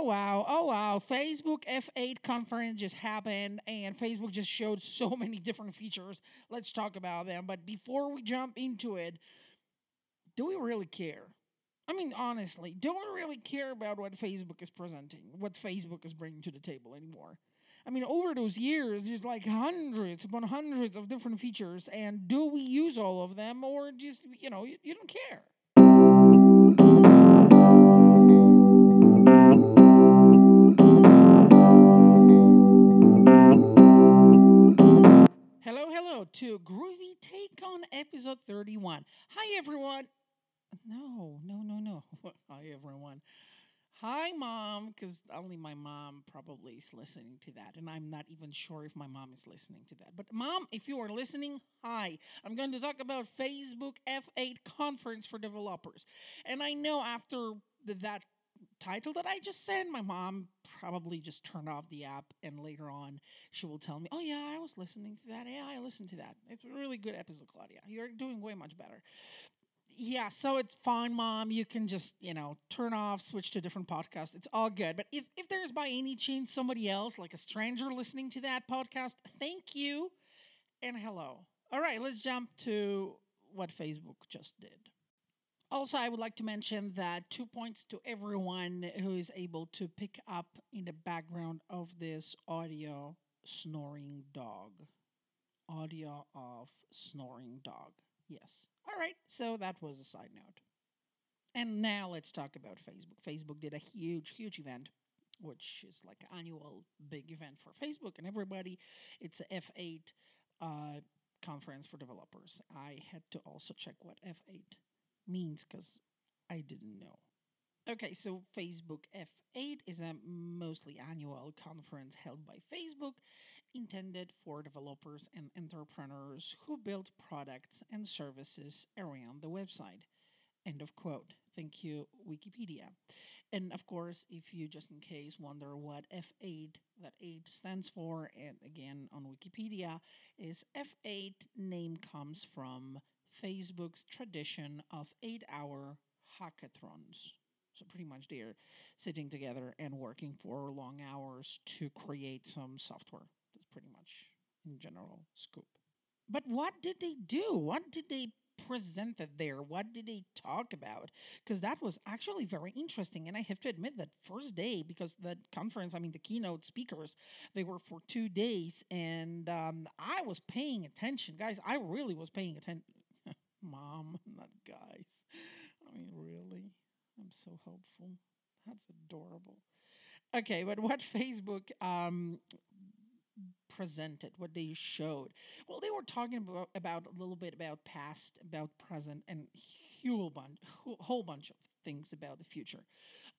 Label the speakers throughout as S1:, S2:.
S1: Oh wow, oh wow. Facebook F8 conference just happened and Facebook just showed so many different features. Let's talk about them. But before we jump into it, do we really care? I mean, honestly, do we really care about what Facebook is presenting, what Facebook is bringing to the table anymore? I mean, over those years, there's like hundreds upon hundreds of different features, and do we use all of them, or just, you know, you, you don't care? Hello to Groovy Take on episode 31. Hi, everyone. No, no, no, no. Hi, everyone. Hi, mom, because only my mom probably is listening to that. And I'm not even sure if my mom is listening to that. But, mom, if you are listening, hi. I'm going to talk about Facebook F8 conference for developers. And I know after that title that I just said, my mom probably just turned off the app. And later on, she will tell me, oh, yeah, I was listening to that. Yeah, I listened to that. It's a really good episode, Claudia. You're doing way much better yeah, so it's fine, mom. You can just, you know, turn off, switch to a different podcast. It's all good. But if, if there's by any chance somebody else, like a stranger listening to that podcast, thank you and hello. All right, let's jump to what Facebook just did. Also, I would like to mention that two points to everyone who is able to pick up in the background of this audio snoring dog. Audio of snoring dog. Yes. All right, so that was a side note. And now let's talk about Facebook. Facebook did a huge, huge event, which is like an annual big event for Facebook and everybody. It's a F8 uh, conference for developers. I had to also check what F8 means because I didn't know. Okay, so Facebook F8 is a mostly annual conference held by Facebook intended for developers and entrepreneurs who build products and services around the website. End of quote. Thank you, Wikipedia. And of course, if you just in case wonder what F8 that 8 stands for, and again on Wikipedia, is F8 name comes from Facebook's tradition of eight hour hackathons. So pretty much they're sitting together and working for long hours to create some software That's pretty much in general scope. But what did they do? What did they present there? What did they talk about? Because that was actually very interesting. And I have to admit that first day, because the conference, I mean, the keynote speakers, they were for two days. And um, I was paying attention. Guys, I really was paying attention. Mom, not guys. I mean, really? I'm so helpful. That's adorable. Okay, but what Facebook um, presented, what they showed. Well, they were talking about, about a little bit about past, about present, and whole bunch, whole bunch of things about the future.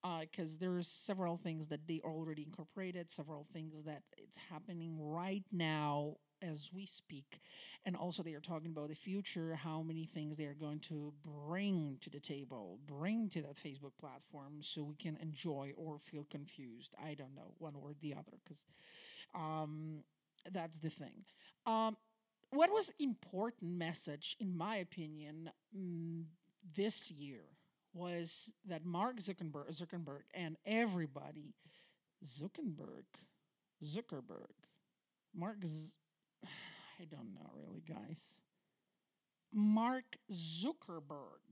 S1: Uh, because uh, there's several things that they already incorporated, several things that it's happening right now as we speak. And also, they are talking about the future, how many things they are going to bring to the table, bring to that Facebook platform so we can enjoy or feel confused. I don't know, one or the other, because um, that's the thing. Um, what was important message, in my opinion, mm, this year was that Mark Zuckerberg, Zuckerberg and everybody, Zuckerberg, Zuckerberg, Mark, Z- I don't know really, guys. Mark Zuckerberg,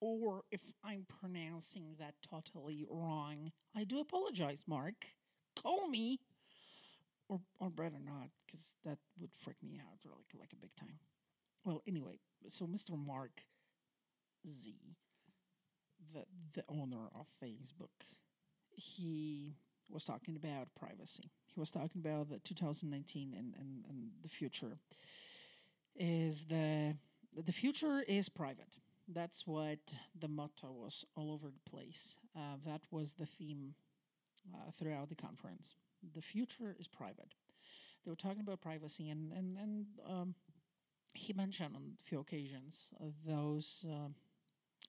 S1: or if I'm pronouncing that totally wrong, I do apologize, Mark. Call me or or better not, because that would freak me out like like a big time. Well, anyway, so Mr. Mark Z, the the owner of Facebook, he was talking about privacy. He was talking about the 2019 and, and, and the future is the the future is private. That's what the motto was all over the place. Uh, that was the theme uh, throughout the conference the future is private. They were talking about privacy, and and and um, he mentioned on a few occasions uh, those uh,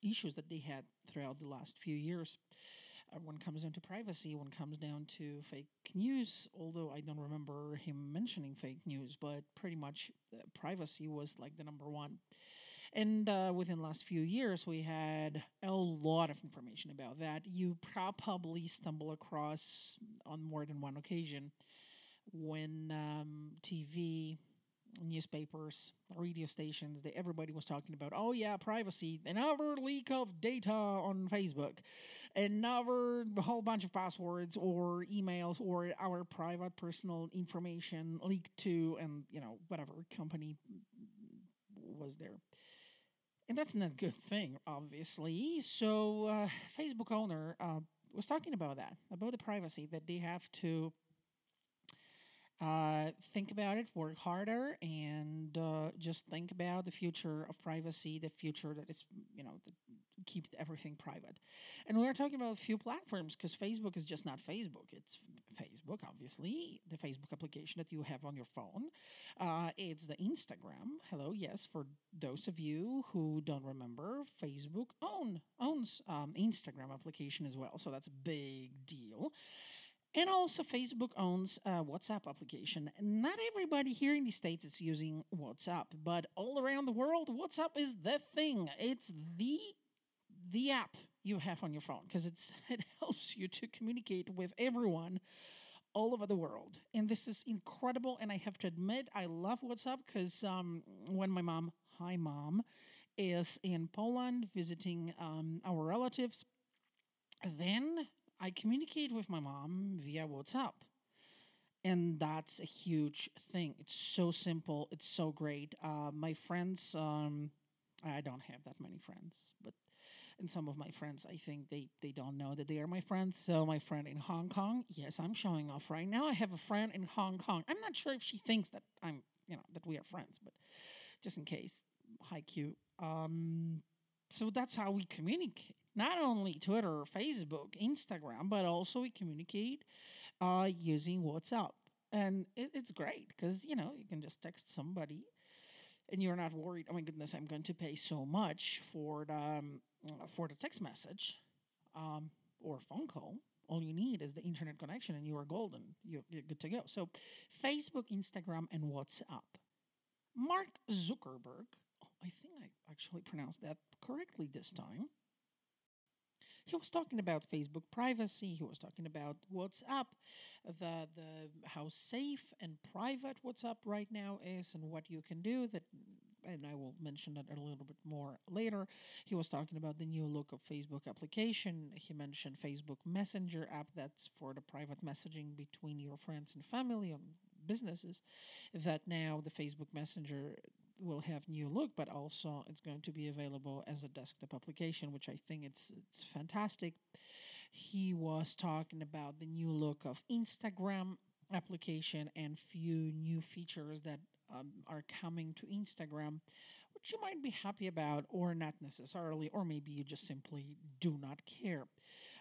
S1: issues that they had throughout the last few years. Uh, when it comes down to privacy, when it comes down to fake news, although I don't remember him mentioning fake news, but pretty much uh, privacy was like the number one. And uh, within the last few years, we had a lot of information about that. You probably stumble across on more than one occasion when um, TV, newspapers, radio stations, they, everybody was talking about, oh yeah, privacy, another leak of data on Facebook, another whole bunch of passwords or emails or our private personal information leaked to, and you know whatever company was there. And that's not a good thing, obviously. So, uh, Facebook owner uh, was talking about that, about the privacy that they have to uh, think about it, work harder, and uh, just think about the future of privacy, the future that is, you know, keep everything private. And we're talking about a few platforms because Facebook is just not Facebook. It's Facebook, obviously, the Facebook application that you have on your phone. Uh, it's the Instagram. Hello, yes, for those of you who don't remember, Facebook own owns um, Instagram application as well, so that's a big deal. And also, Facebook owns a WhatsApp application. Not everybody here in the States is using WhatsApp, but all around the world, WhatsApp is the thing. It's the the app you have on your phone because it's it helps you to communicate with everyone all over the world. And this is incredible. And I have to admit, I love WhatsApp because um, when my mom, hi mom, is in Poland visiting um, our relatives, then I communicate with my mom via WhatsApp. And that's a huge thing. It's so simple. It's so great. Uh, my friends, um, I don't have that many friends, but and some of my friends, I think they, they don't know that they are my friends. So my friend in Hong Kong, yes, I'm showing off right now. I have a friend in Hong Kong. I'm not sure if she thinks that I'm, you know, that we are friends, but just in case, hi Q. Um, so that's how we communicate not only Twitter, Facebook, Instagram, but also we communicate uh, using WhatsApp. And it, it's great because, you know, you can just text somebody and you're not worried, oh my goodness, I'm going to pay so much for the, um, for the text message um, or phone call. All you need is the internet connection and you are golden. You're, you're good to go. So, Facebook, Instagram, and WhatsApp. Mark Zuckerberg, oh, I think I actually pronounced that correctly this time he was talking about Facebook privacy. He was talking about WhatsApp, the the how safe and private WhatsApp right now is, and what you can do. That, and I will mention that a little bit more later. He was talking about the new look of Facebook application. He mentioned Facebook Messenger app that's for the private messaging between your friends and family and businesses. That now the Facebook Messenger will have new look, but also it's going to be available as a desktop application, which I think it's it's fantastic. He was talking about the new look of Instagram application and few new features that um, are coming to Instagram, which you might be happy about or not necessarily, or maybe you just simply do not care.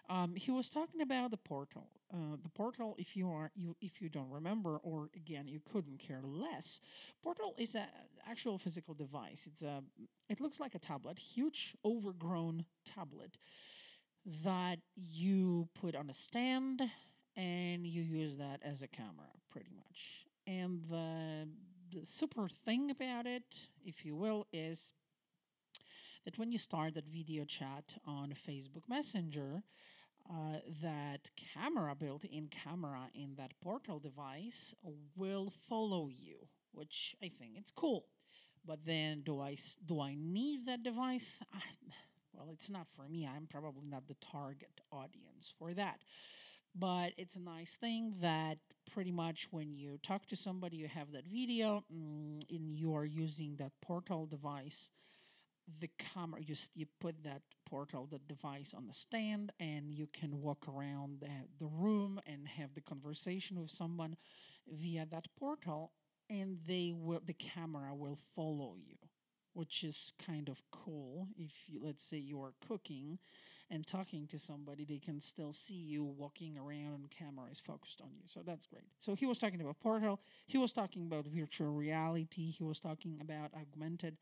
S1: Um, he was talking about the portal. Uh, the portal, if you are you if you don't remember, or again you couldn't care less, portal is an actual physical device. It's a it looks like a tablet, huge overgrown tablet that you put on a stand and you use that as a camera, pretty much. And the the super thing about it, if you will, is that when you start that video chat on Facebook Messenger, uh, that camera built in camera in that portal device will follow you, which I think it's cool. But then, do I do I need that device? I, well, it's not for me. I'm probably not the target audience for that. But it's a nice thing that pretty much when you talk to somebody, you have that video, mm, and you are using that portal device the camera you, you put that portal the device on the stand and you can walk around the, the room and have the conversation with someone via that portal and they will the camera will follow you which is kind of cool. If you, let's say you are cooking and talking to somebody they can still see you walking around and camera is focused on you. So that's great. So he was talking about portal he was talking about virtual reality he was talking about augmented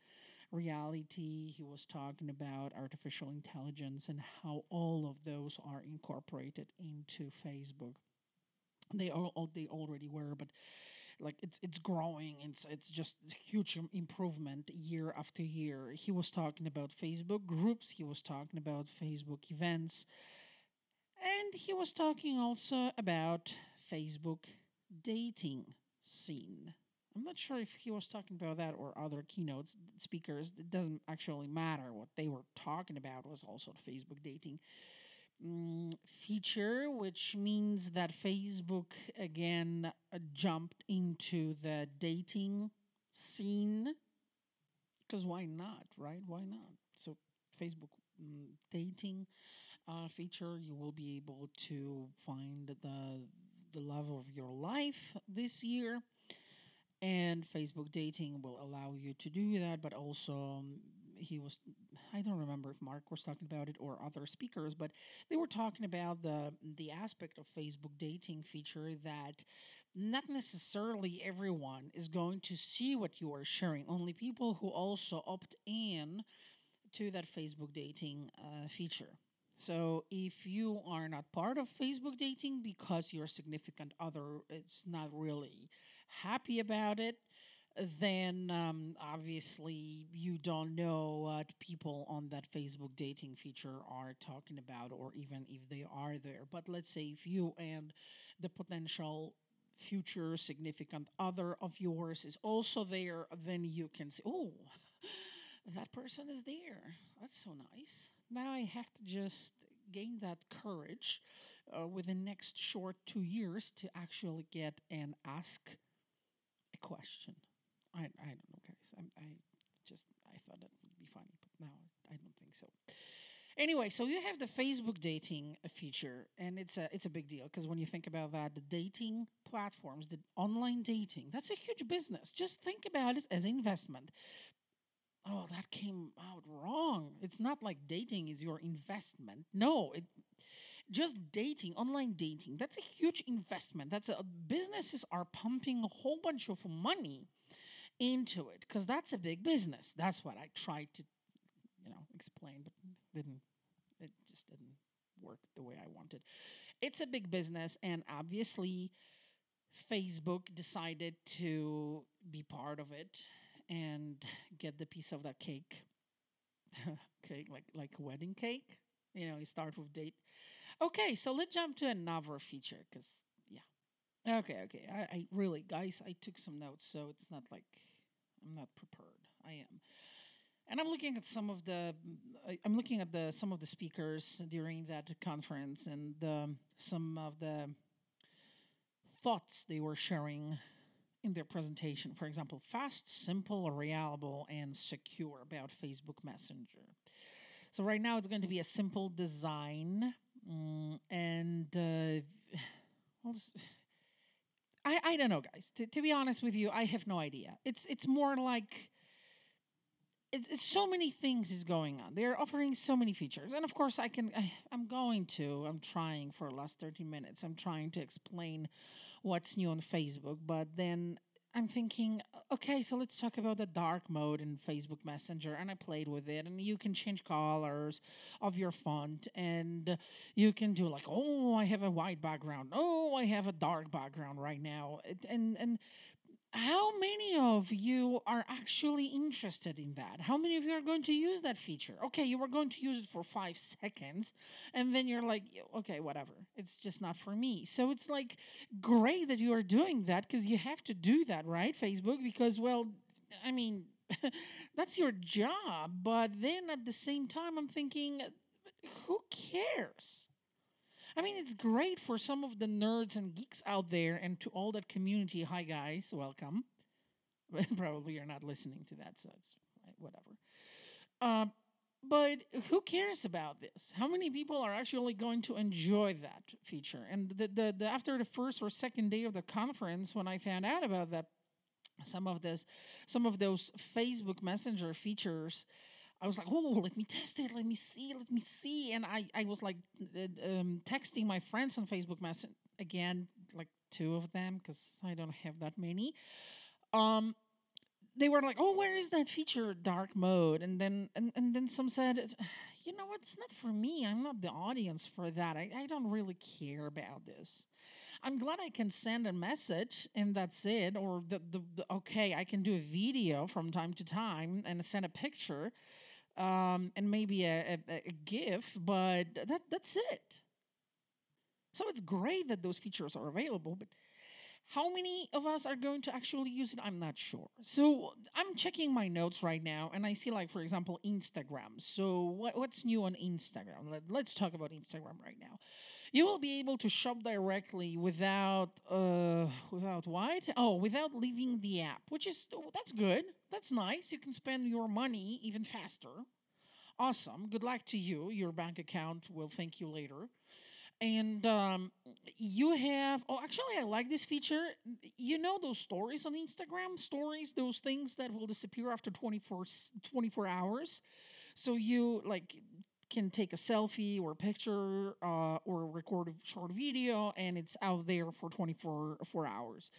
S1: reality. He was talking about artificial intelligence and how all of those are incorporated into Facebook. They all they already were, but like it's it's growing. It's it's just huge improvement year after year. He was talking about Facebook groups. He was talking about Facebook events, and he was talking also about Facebook dating scene. I'm not sure if he was talking about that or other keynotes speakers. It doesn't actually matter. What they were talking about was also the Facebook dating mm, feature, which means that Facebook again uh, jumped into the dating scene. Because why not, right? Why not? So, Facebook mm, dating uh, feature, you will be able to find the the love of your life this year and Facebook dating will allow you to do that. But also, um, he was I don't remember if Mark was talking about it or other speakers, but they were talking about the the aspect of Facebook dating feature that not necessarily everyone is going to see what you are sharing. Only people who also opt in to that Facebook dating uh, feature. So if you are not part of Facebook dating because your significant other is not really happy about it, then um, obviously you don't know what people on that Facebook dating feature are talking about, or even if they are there. But let's say if you and the potential future significant other of yours is also there, then you can say, oh, that person is there. That's so nice. Now I have to just gain that courage uh, within next short two years to actually get and ask question. I, I don't know, guys. I'm, I just I thought that would be funny, but now I don't think so. Anyway, so you have the Facebook dating feature, and it's a it's a big deal because when you think about that, the dating platforms, the online dating, that's a huge business. Just think about it as investment. Oh, that came out wrong. It's not like dating is your investment. No, it just dating, online dating, that's a huge investment. That's a businesses are pumping a whole bunch of money into it because that's a big business. That's what I tried to, you know, explain, but didn't. It just didn't work the way I wanted. It's a big business, and obviously, Facebook decided to be part of it and get the piece of that cake. cake like like a wedding cake. You know, you start with date. Okay, so let's jump to another feature because yeah. Okay, okay. I, I really, guys, I took some notes, so it's not like I'm not prepared. I am, and I'm looking at some of the. Mm, I- I'm looking at the some of the speakers during that conference and some of the thoughts they were sharing in their presentation. For example, fast, simple, reliable, and secure about Facebook Messenger. So right now it's going to be a simple design, mm, and uh, well, s- I I don't know, guys. To, to be honest with you, I have no idea. It's it's more like it's, it's so many things is going on. They're offering so many features, and of course, I can. I, I'm going to. I'm trying for the last 30 minutes. I'm trying to explain what's new on Facebook, but then I'm thinking, okay, so let's talk about the dark mode in Facebook Messenger. And I played with it, and you can change colors of your font, and you can do like, oh, I have a white background. Oh, I have a dark background right now. It, and and how many of you are actually interested in that? How many of you are going to use that feature? Okay, you were going to use it for five seconds, and then you're like, okay, whatever. It's just not for me. So it's like great that you are doing that because you have to do that, right? Facebook, because, well, I mean, that's your job. But then at the same time, I'm thinking, who cares? I mean, it's great for some of the nerds and geeks out there and to all that community. Hi, guys, welcome. Probably you're not listening to that, so it's right, whatever. Um, but who cares about this? How many people are actually going to enjoy that feature? And the, the, the after the first or second day of the conference, when I found out about that, some of this, some of those Facebook Messenger features, I was like, oh, let me test it, let me see, let me see, and I I was like uh, um, texting my friends on Facebook Messenger again, like two of them because I don't have that many. Um, they were like, "Oh, where is that feature, dark mode?" And then and, and then some said, you know what? It's not for me. I'm not the audience for that. I, I don't really care about this. I'm glad I can send a message and that's it. Or the, the, the okay, I can do a video from time to time and send a picture, um, and maybe a, a, a GIF, but that that's it. So it's great that those features are available, but how many of us are going to actually use it? I'm not sure. So I'm checking my notes right now, and I see, like, for example, Instagram. So what, what's new on Instagram? Let, let's talk about Instagram right now. You will be able to shop directly without uh without what? Oh, without leaving the app, which is oh, that's good. That's nice. You can spend your money even faster. Awesome. Good luck to you. Your bank account will thank you later and um, you have oh actually i like this feature you know those stories on instagram stories those things that will disappear after 24, 24 hours so you like can take a selfie or a picture uh, or record a short video and it's out there for 24 four hours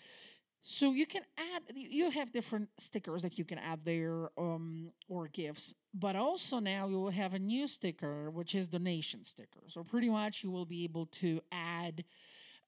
S1: so you can add, you have different stickers that you can add there um, or gifts, but also now you will have a new sticker, which is donation sticker. So pretty much you will be able to add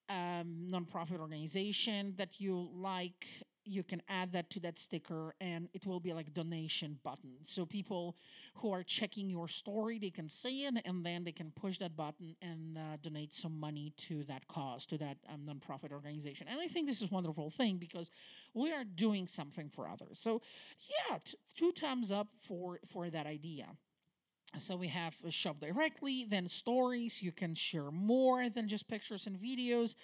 S1: um, nonprofit organization that you like you can add that to that sticker and it will be like donation button so people who are checking your story they can see it and then they can push that button and uh, donate some money to that cause to that um, nonprofit organization and i think this is wonderful thing because we are doing something for others so yeah t- two thumbs up for for that idea so we have shop directly, then stories. You can share more than just pictures and videos.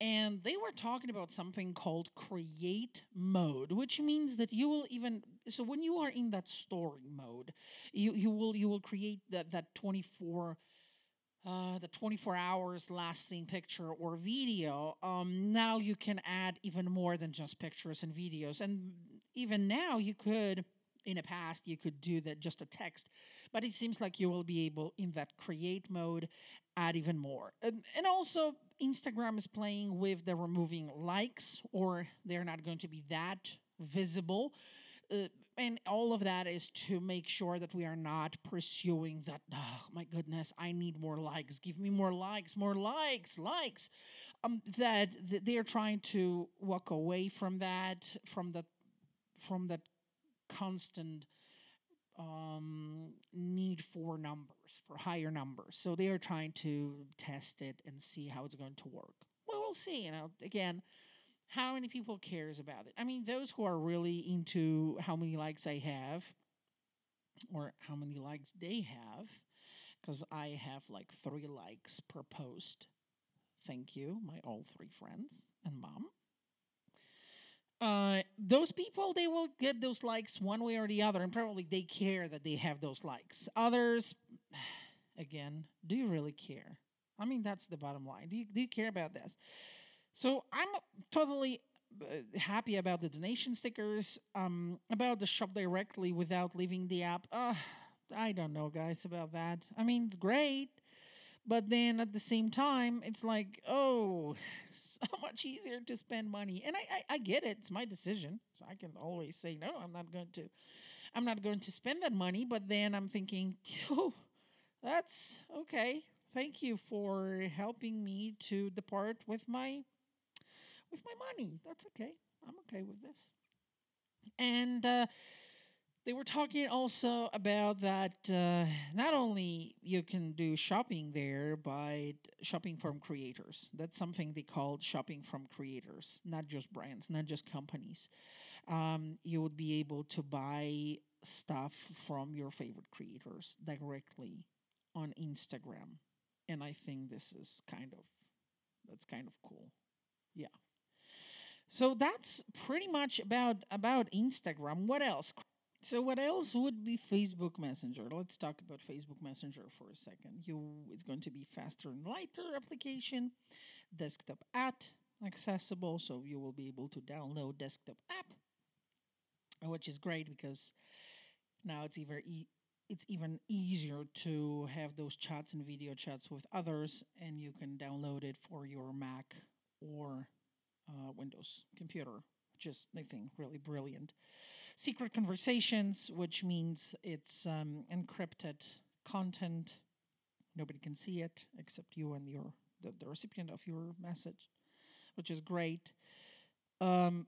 S1: And they were talking about something called create mode, which means that you will even so when you are in that story mode, you, you will you will create that that 24 uh, the 24 hours lasting picture or video, um, now you can add even more than just pictures and videos. And even now, you could in the past you could do that just a text but it seems like you will be able in that create mode add even more. And, and also instagram is playing with the removing likes or they're not going to be that visible. Uh, and all of that is to make sure that we are not pursuing that oh my goodness i need more likes. Give me more likes more likes likes. Um, that, that they are trying to walk away from that from the from that constant um, need for numbers, for higher numbers. So they are trying to test it and see how it's going to work. Well, we'll see. You know, again, how many people cares about it? I mean, those who are really into how many likes I have, or how many likes they have, because I have like three likes per post. Thank you, my all three friends and mom uh, those people they will get those likes one way or the other, and probably they care that they have those likes. Others, again, do you really care? I mean, that's the bottom line. Do you do you care about this? So I'm totally uh, happy about the donation stickers. Um, about the shop directly without leaving the app. Uh, I don't know, guys, about that. I mean, it's great, but then at the same time, it's like, oh, so much easier to spend money. And I, I, I get it. It's my decision. So I can always say, no, I'm not going to I'm not going to spend that money. But then I'm thinking, oh, that's okay. Thank you for helping me to depart with my with my money. That's okay. I'm okay with this. And uh, they were talking also about that uh, not only you can do shopping there, but shopping from creators. That's something they called shopping from creators, not just brands, not just companies. Um, you would be able to buy stuff from your favorite creators directly on Instagram, and I think this is kind of that's kind of cool. Yeah. So that's pretty much about about Instagram. What else? So what else would be Facebook Messenger? Let's talk about Facebook Messenger for a second. You it's going to be faster and lighter application, desktop app accessible, so you will be able to download desktop app, which is great because now it's even e- it's even easier to have those chats and video chats with others, and you can download it for your Mac or uh, Windows computer, which is I think really brilliant secret conversations, which means it's um, encrypted content. Nobody can see it except you and your the, the recipient of your message, which is great. Um,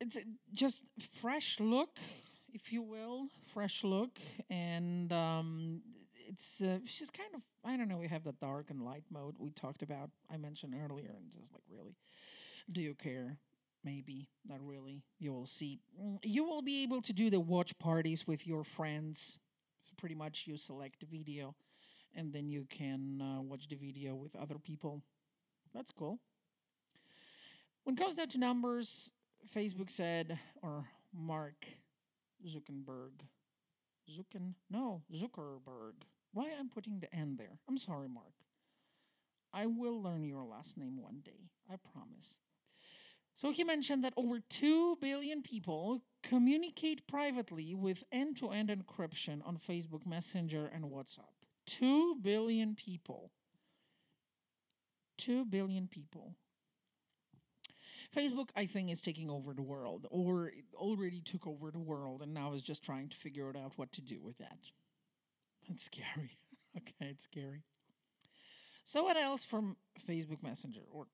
S1: it's just fresh look, if you will, fresh look, and um, it's uh, she's kind of I don't know. We have the dark and light mode we talked about. I mentioned earlier, and just like really, do you care? Maybe not really. You will see. Mm, You will be able to do the watch parties with your friends. So pretty much, you select the video, and then you can uh, watch the video with other people. That's cool. When it comes down to numbers, Facebook said, or Mark Zuckerberg, Zucken, no, Zuckerberg. Why I'm putting the N there? I'm sorry, Mark. I will learn your last name one day. I promise. So he mentioned that over 2 billion people communicate privately with end to end encryption on Facebook Messenger and WhatsApp. 2 billion people. 2 billion people. Facebook, I think, is taking over the world, or it already took over the world, and now is just trying to figure it out what to do with that. It's scary. okay, it's scary. So, what else from Facebook Messenger? Or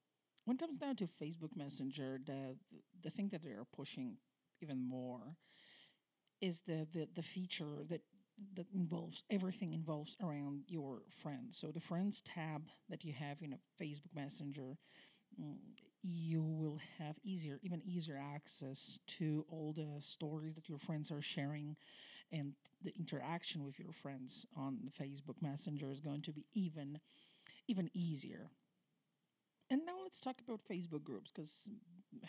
S1: when it comes down to Facebook Messenger, the the thing that they are pushing even more is the the, the feature that that involves everything involves around your friends. So the friends tab that you have in a Facebook Messenger, mm, you will have easier, even easier access to all the stories that your friends are sharing, and the interaction with your friends on Facebook Messenger is going to be even even easier. And now let's talk about Facebook groups because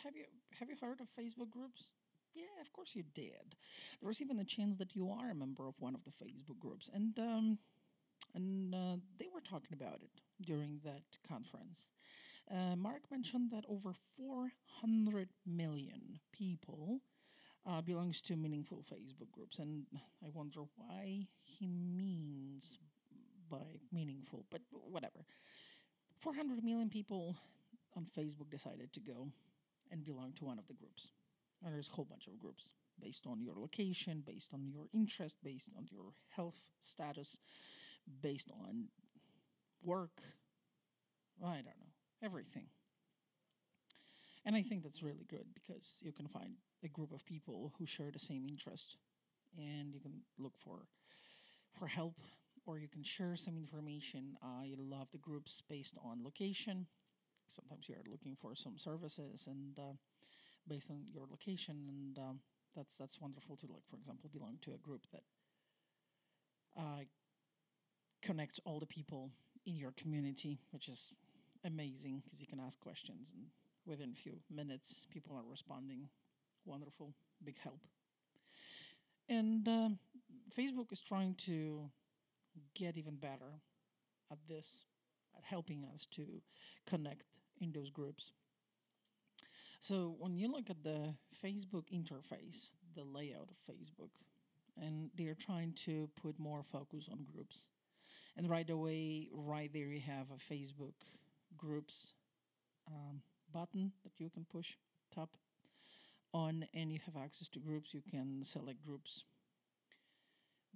S1: have you have you heard of Facebook groups? Yeah, of course you did. There was even a chance that you are a member of one of the Facebook groups, and um, and uh, they were talking about it during that conference. Uh, Mark mentioned that over 400 million people uh, belongs to meaningful Facebook groups, and I wonder why he means by meaningful, but whatever. 400 million people on Facebook decided to go and belong to one of the groups. And there's a whole bunch of groups based on your location, based on your interest, based on your health status, based on work. I don't know, everything. And I think that's really good because you can find a group of people who share the same interest and you can look for for help or you can share some information. I love the groups based on location. Sometimes you are looking for some services and uh, based on your location and um, that's that's wonderful to like for example belong to a group that uh, connects all the people in your community, which is amazing because you can ask questions and within a few minutes people are responding. Wonderful, big help. And um Facebook is trying to get even better at this, at helping us to connect in those groups. So when you look at the Facebook interface, the layout of Facebook, and they're trying to put more focus on groups. And right away, right there, you have a Facebook groups um, button that you can push, tap on, and you have access to groups. You can select groups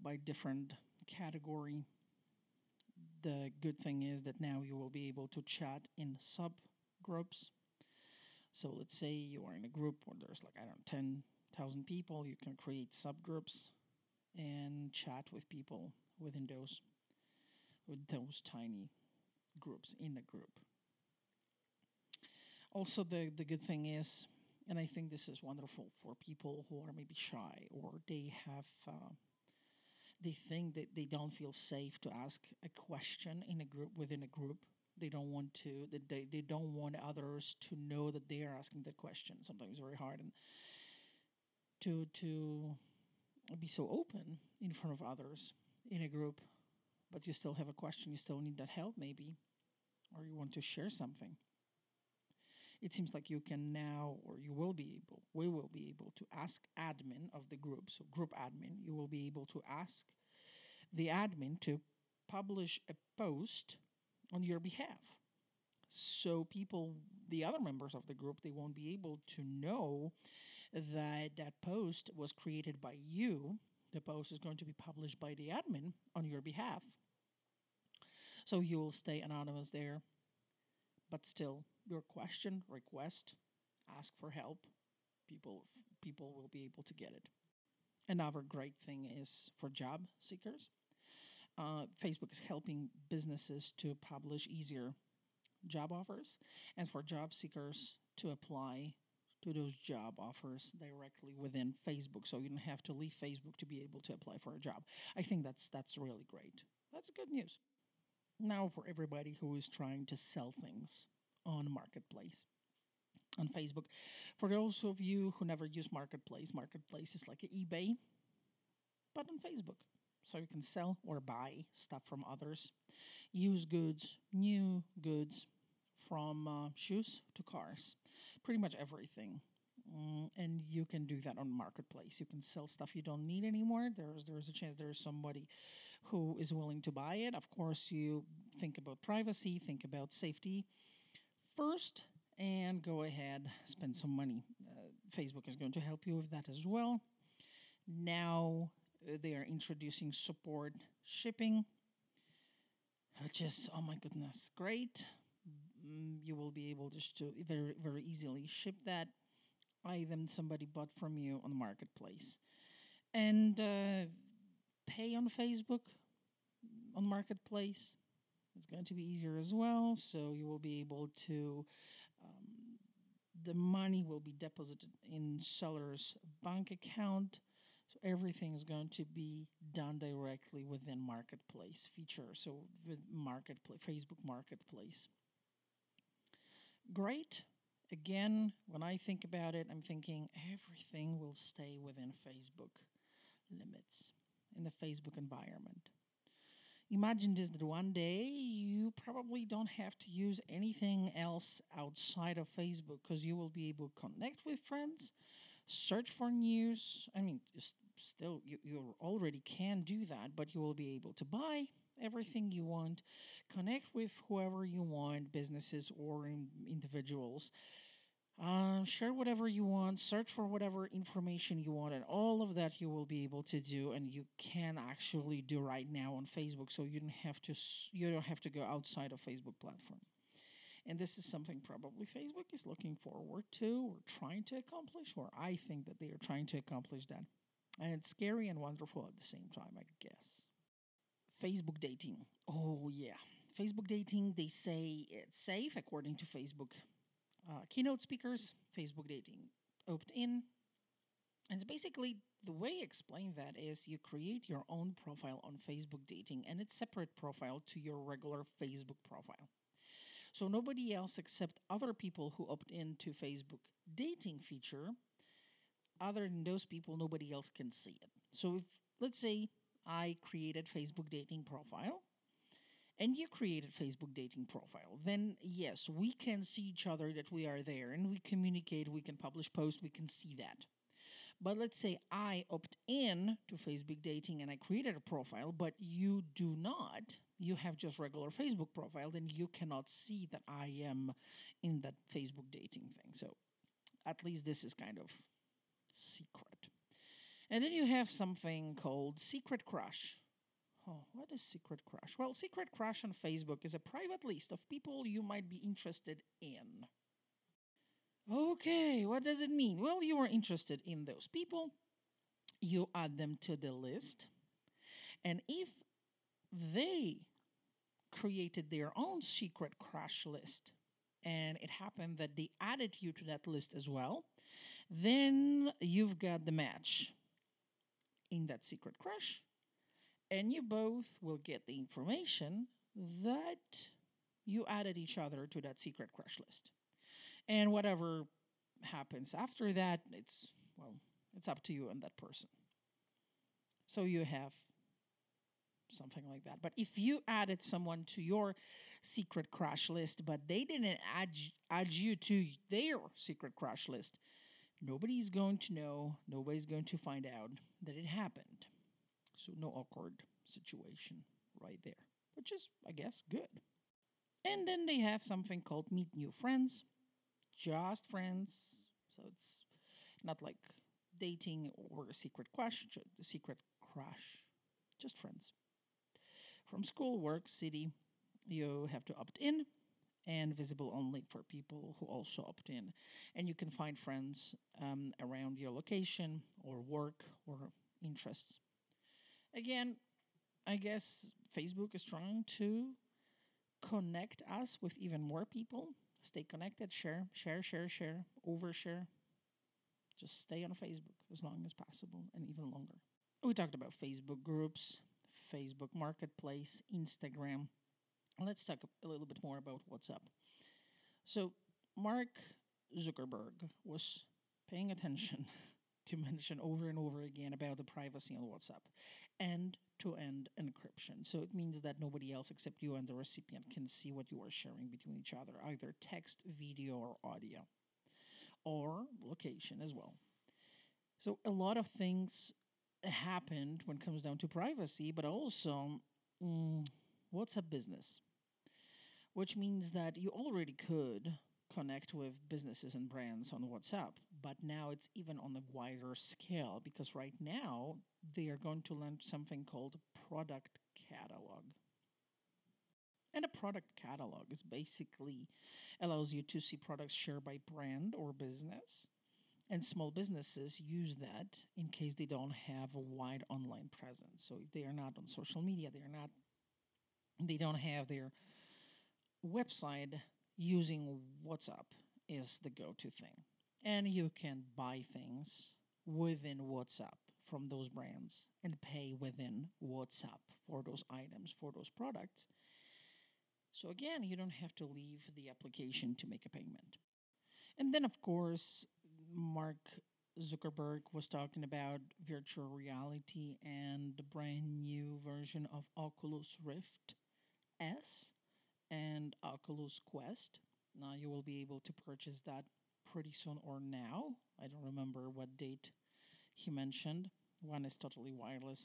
S1: by different category. The good thing is that now you will be able to chat in subgroups. So let's say you are in a group where there's like, I don't know, 10,000 people, you can create subgroups and chat with people within those with those tiny groups in a group. Also the the good thing is and I think this is wonderful for people who are maybe shy or they have uh, they think that they don't feel safe to ask a question in a group within a group. They don't want to that they, they don't want others to know that they are asking that question. Sometimes very hard and to to be so open in front of others in a group but you still have a question you still need that help maybe or you want to share something it seems like you can now or you will be able we will be able to ask admin of the group. So group admin you will be able to ask the admin to publish a post on your behalf. So people the other members of the group they won't be able to know that that post was created by you. The post is going to be published by the admin on your behalf. So you will stay anonymous there, but still, your question, request, ask for help. People, people will be able to get it. Another great thing is for job seekers. Uh, Facebook is helping businesses to publish easier job offers and for job seekers to apply to those job offers directly within Facebook so you don't have to leave Facebook to be able to apply for a job. I think that's that's really great. That's good news. Now for everybody who is trying to sell things on marketplace on Facebook. For those of you who never use marketplace, marketplace is like eBay but on Facebook. So you can sell or buy stuff from others, use goods, new goods, from uh, shoes to cars, pretty much everything. Mm, and you can do that on marketplace. You can sell stuff you don't need anymore. There's there's a chance there's somebody who is willing to buy it. Of course, you think about privacy, think about safety first, and go ahead spend some money. Uh, Facebook is going to help you with that as well. Now uh, they are introducing support shipping, which is oh my goodness, great mm, you will be able just to very very easily ship that item somebody bought from you on the marketplace and uh, pay on facebook on marketplace. It's going to be easier as well so you will be able to um, the money will be deposited in seller's bank account. So everything is going to be done directly within marketplace feature so with marketplace facebook marketplace. Great. Again, when I think about it, I'm thinking everything will stay within Facebook limits in the Facebook environment. Imagine this that one day you probably don't have to use anything else outside of Facebook because you will be able to connect with friends, search for news. I mean, still, you, you already can do that, but you will be able to buy everything you want, connect with whoever you want, businesses or in individuals. Uh, share whatever you want, search for whatever information you want, and all of that you will be able to do, and you can actually do right now on Facebook. So you don't have to you don't have to go outside of Facebook platform. And this is something probably Facebook is looking forward to or trying to accomplish, or I think that they are trying to accomplish that. And it's scary and wonderful at the same time, I guess. Facebook dating. Oh, yeah. Facebook dating, they say it's safe according to Facebook uh, keynote speakers. Facebook dating opt in. And basically the way I explain that is you create your own profile on Facebook dating and it's separate profile to your regular Facebook profile. So nobody else except other people who opt in to Facebook dating feature, other than those people, nobody else can see it. So if let's say I created Facebook dating profile and you created Facebook dating profile, then yes, we can see each other that we are there and we communicate, we can publish posts, we can see that. But let's say I opt in to Facebook dating and I created a profile, but you do not, you have just regular Facebook profile, then you cannot see that I am in that Facebook dating thing. So at least this is kind of secret. And then you have something called Secret Crush. Oh, what is Secret Crush? Well, Secret Crush on Facebook is a private list of people you might be interested in. Okay, what does it mean? Well, you are interested in those people, you add them to the list, and if they created their own secret crush list and it happened that they added you to that list as well, then you've got the match in that secret crush, and you both will get the information that you added each other to that secret crush list. And whatever happens after that, it's, well, it's up to you and that person. So you have something like that. But if you added someone to your secret crush list, but they didn't add, add you to their secret crush list, Nobody's going to know, nobody's going to find out that it happened. So, no awkward situation right there, which is, I guess, good. And then they have something called Meet New Friends, just friends. So, it's not like dating or a secret crush, secret crush, just friends. From school, work, city, you have to opt in and visible only for people who also opt in. And you can find friends um, around your location or work or interests. Again, I guess Facebook is trying to connect us with even more people. Stay connected, share, share, share, share, overshare. Just stay on Facebook as long as possible and even longer. We talked about Facebook groups, Facebook Marketplace, Instagram. Let's talk a little bit more about WhatsApp. So, Mark Zuckerberg was paying attention to mention over and over again about the privacy on WhatsApp end to end encryption. So it means that nobody else except you and the recipient can see what you are sharing between each other, either text, video, or audio, or location as well. So a lot of things happened when it comes down to privacy, but also mm, WhatsApp business, which means that you already could connect with businesses and brands on WhatsApp, but now it's even on a wider scale because right now they are going to launch something called product catalog. And a product catalog is basically allows you to see products shared by brand or business. And small businesses use that in case they don't have a wide online presence. So if they are not on social media, they are not they don't have their website using WhatsApp is the go to thing. And you can buy things within WhatsApp from those brands and pay within WhatsApp for those items, for those products. So again, you don't have to leave the application to make a payment. And then, of course, Mark Zuckerberg was talking about virtual reality and the brand new version of Oculus Rift S and Oculus Quest. Now you will be able to purchase that pretty soon or now. I don't remember what date he mentioned. One is totally wireless.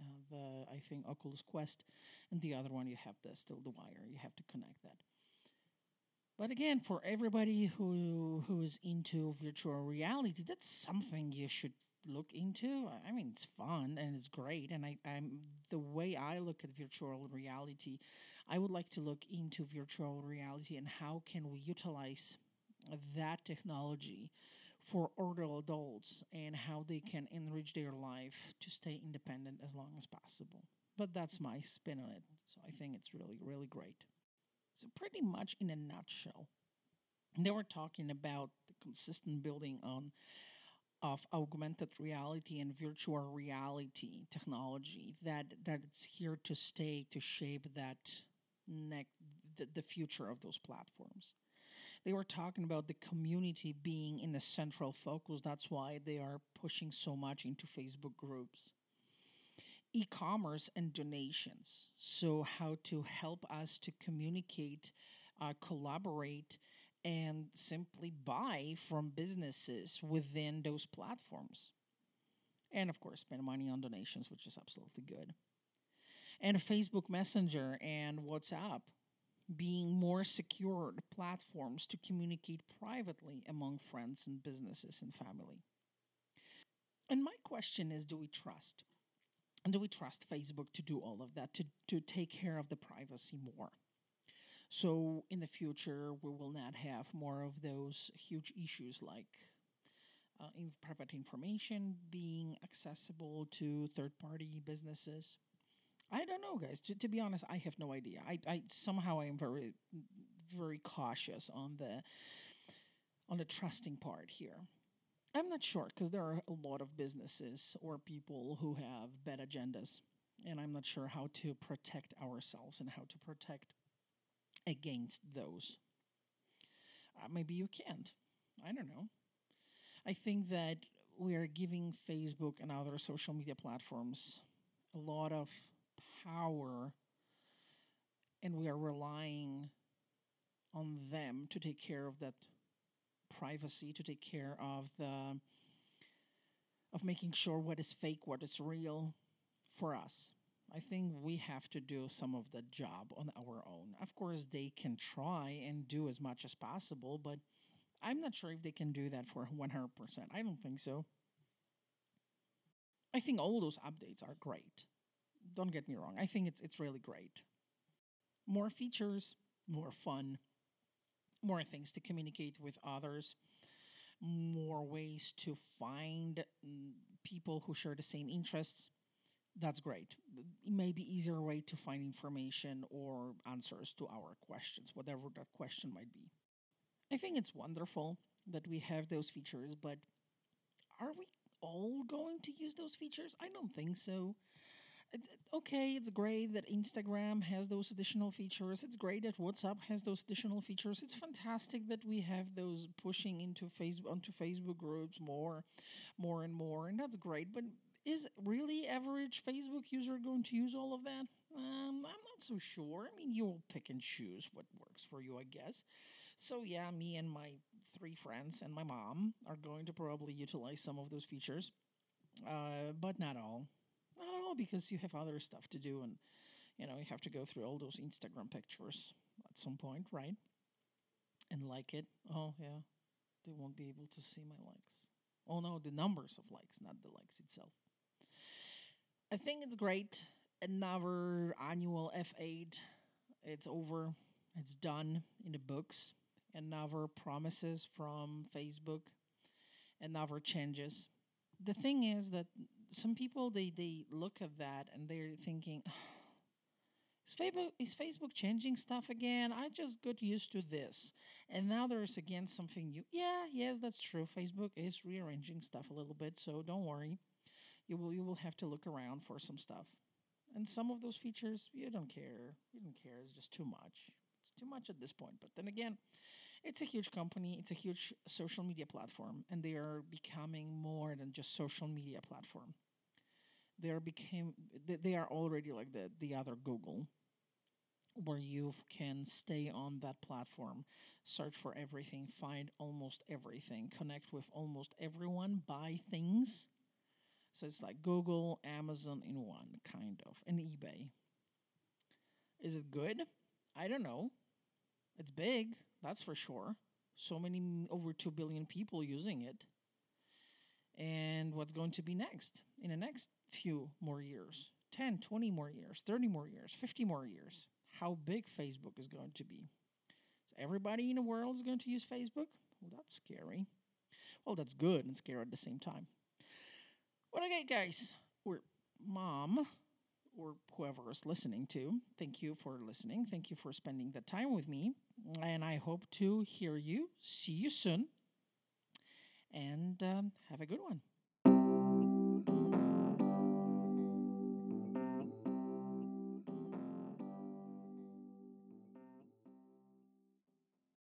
S1: Uh, the I think Oculus Quest, and the other one you have the still the wire. You have to connect that. But again, for everybody who who is into virtual reality, that's something you should look into. I mean, it's fun and it's great, and I, I'm the way I look at virtual reality. I would like to look into virtual reality and how can we utilize that technology for older adults and how they can enrich their life to stay independent as long as possible. But that's my spin on it. So I think it's really, really great. So, pretty much in a nutshell, they were talking about the consistent building on of augmented reality and virtual reality technology that that it's here to stay to shape that next the, the future of those platforms they were talking about the community being in the central focus. That's why they are pushing so much into Facebook groups. E commerce and donations. So, how to help us to communicate, uh, collaborate, and simply buy from businesses within those platforms. And of course, spend money on donations, which is absolutely good. And Facebook Messenger and WhatsApp being more secured platforms to communicate privately among friends and businesses and family. And my question is do we trust? And do we trust Facebook to do all of that, to, to take care of the privacy more? So in the future, we will not have more of those huge issues like uh, in private information being accessible to third party businesses I don't know, guys. To, to be honest, I have no idea. I, I somehow I am very, very cautious on the on the trusting part here. I'm not sure because there are a lot of businesses or people who have bad agendas, and I'm not sure how to protect ourselves and how to protect against those. Uh, maybe you can't. I don't know. I think that we are giving Facebook and other social media platforms a lot of power and we are relying on them to take care of that privacy to take care of the of making sure what is fake what is real for us. I think we have to do some of the job on our own. Of course they can try and do as much as possible but i'm not sure if they can do that for 100% i don't think so. I think all those updates are great. Don't get me wrong. I think it's it's really great. More features, more fun, more things to communicate with others, more ways to find mm, people who share the same interests. That's great. Maybe easier way to find information or answers to our questions, whatever that question might be. I think it's wonderful that we have those features, but are we all going to use those features? I don't think so. Okay, it's great that Instagram has those additional features. It's great that WhatsApp has those additional features. It's fantastic that we have those pushing into Facebook onto Facebook groups more, more and more, and that's great. But is really average Facebook user going to use all of that? Um, I'm not so sure. I mean, you'll pick and choose what works for you, I guess. So yeah, me and my three friends and my mom are going to probably utilize some of those features, uh, but not all. All because you have other stuff to do, and you know you have to go through all those Instagram pictures at some point, right? And like it. Oh yeah, they won't be able to see my likes. Oh no, the numbers of likes, not the likes itself. I think it's great. Another annual F8. It's over. It's done in the books. Another promises from Facebook. Another changes. The thing is that some people they they look at that and they're thinking, is Facebook is Facebook changing stuff again? I just got used to this, and now there's again something new. Yeah, yes, that's true. Facebook is rearranging stuff a little bit, so don't worry. You will you will have to look around for some stuff, and some of those features you don't care. You don't care. It's just too much. It's too much at this point. But then again, it's a huge company. It's a huge social media platform, and they are becoming more than just social media platform they are became they, are already like the the other Google where you can stay on that platform, search for everything, find almost everything, connect with almost everyone, buy things. So it's like Google, Amazon in one, kind of, and eBay. Is it good? I don't know. It's big, that's for sure. So many, over 2 billion people using it. And what's going to be next in the next few more years 10, 20 more years, 30 more years, 50 more years? How big Facebook is going to be? So everybody in the world is going to use Facebook? Well, that's scary. Well, that's good and scary at the same time. Well, okay, guys, or mom, or whoever is listening to, thank you for listening. Thank you for spending the time with me. And I hope to hear you. See you soon. And um, have a good one.